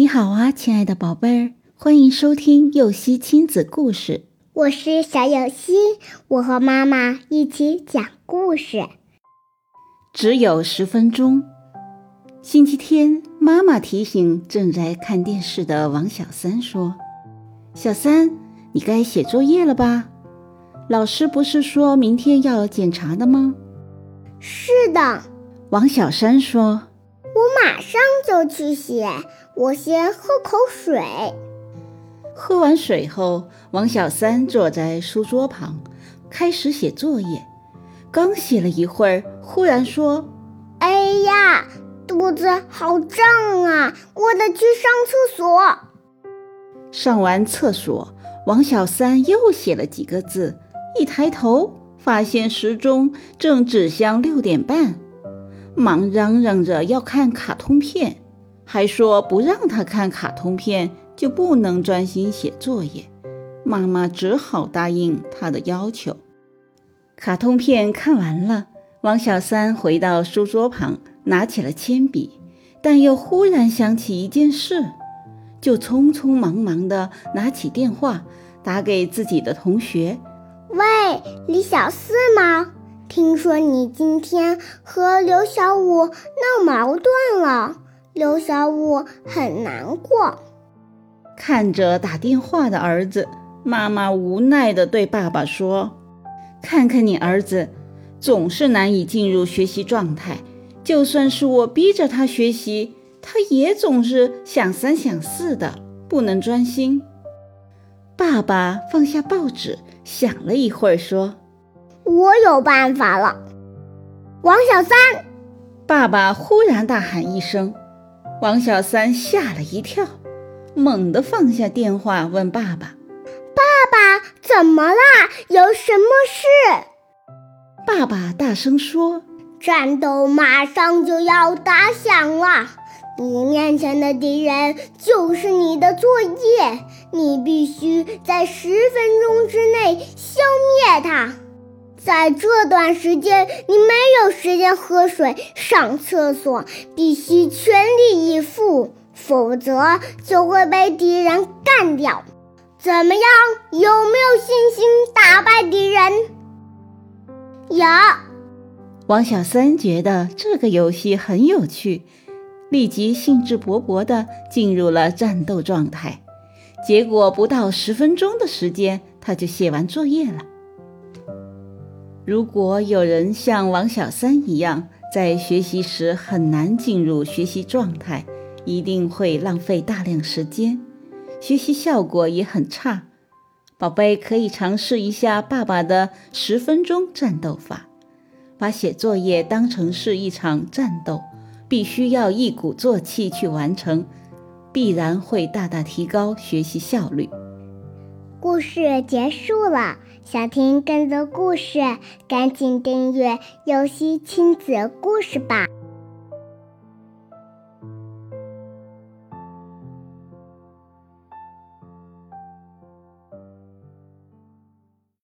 你好啊，亲爱的宝贝儿，欢迎收听幼熙亲子故事。我是小幼熙，我和妈妈一起讲故事。只有十分钟。星期天，妈妈提醒正在看电视的王小三说：“小三，你该写作业了吧？老师不是说明天要检查的吗？”“是的。”王小三说。“我马上就去写。”我先喝口水。喝完水后，王小三坐在书桌旁，开始写作业。刚写了一会儿，忽然说：“哎呀，肚子好胀啊！我得去上厕所。”上完厕所，王小三又写了几个字。一抬头，发现时钟正指向六点半，忙嚷嚷着要看卡通片。还说不让他看卡通片就不能专心写作业，妈妈只好答应他的要求。卡通片看完了，王小三回到书桌旁，拿起了铅笔，但又忽然想起一件事，就匆匆忙忙地拿起电话打给自己的同学：“喂，李小四吗？听说你今天和刘小五闹矛盾了。”刘小五很难过，看着打电话的儿子，妈妈无奈地对爸爸说：“看看你儿子，总是难以进入学习状态。就算是我逼着他学习，他也总是想三想四的，不能专心。”爸爸放下报纸，想了一会儿，说：“我有办法了。”王小三，爸爸忽然大喊一声。王小三吓了一跳，猛地放下电话，问爸爸：“爸爸，怎么啦？有什么事？”爸爸大声说：“战斗马上就要打响了，你面前的敌人就是你的作业，你必须在十分钟之内消灭他。”在这段时间，你没有时间喝水、上厕所，必须全力以赴，否则就会被敌人干掉。怎么样？有没有信心打败敌人？有。王小三觉得这个游戏很有趣，立即兴致勃勃地进入了战斗状态。结果不到十分钟的时间，他就写完作业了。如果有人像王小三一样，在学习时很难进入学习状态，一定会浪费大量时间，学习效果也很差。宝贝可以尝试一下爸爸的十分钟战斗法，把写作业当成是一场战斗，必须要一鼓作气去完成，必然会大大提高学习效率。故事结束了，想听更多故事，赶紧订阅“游戏亲子故事”吧。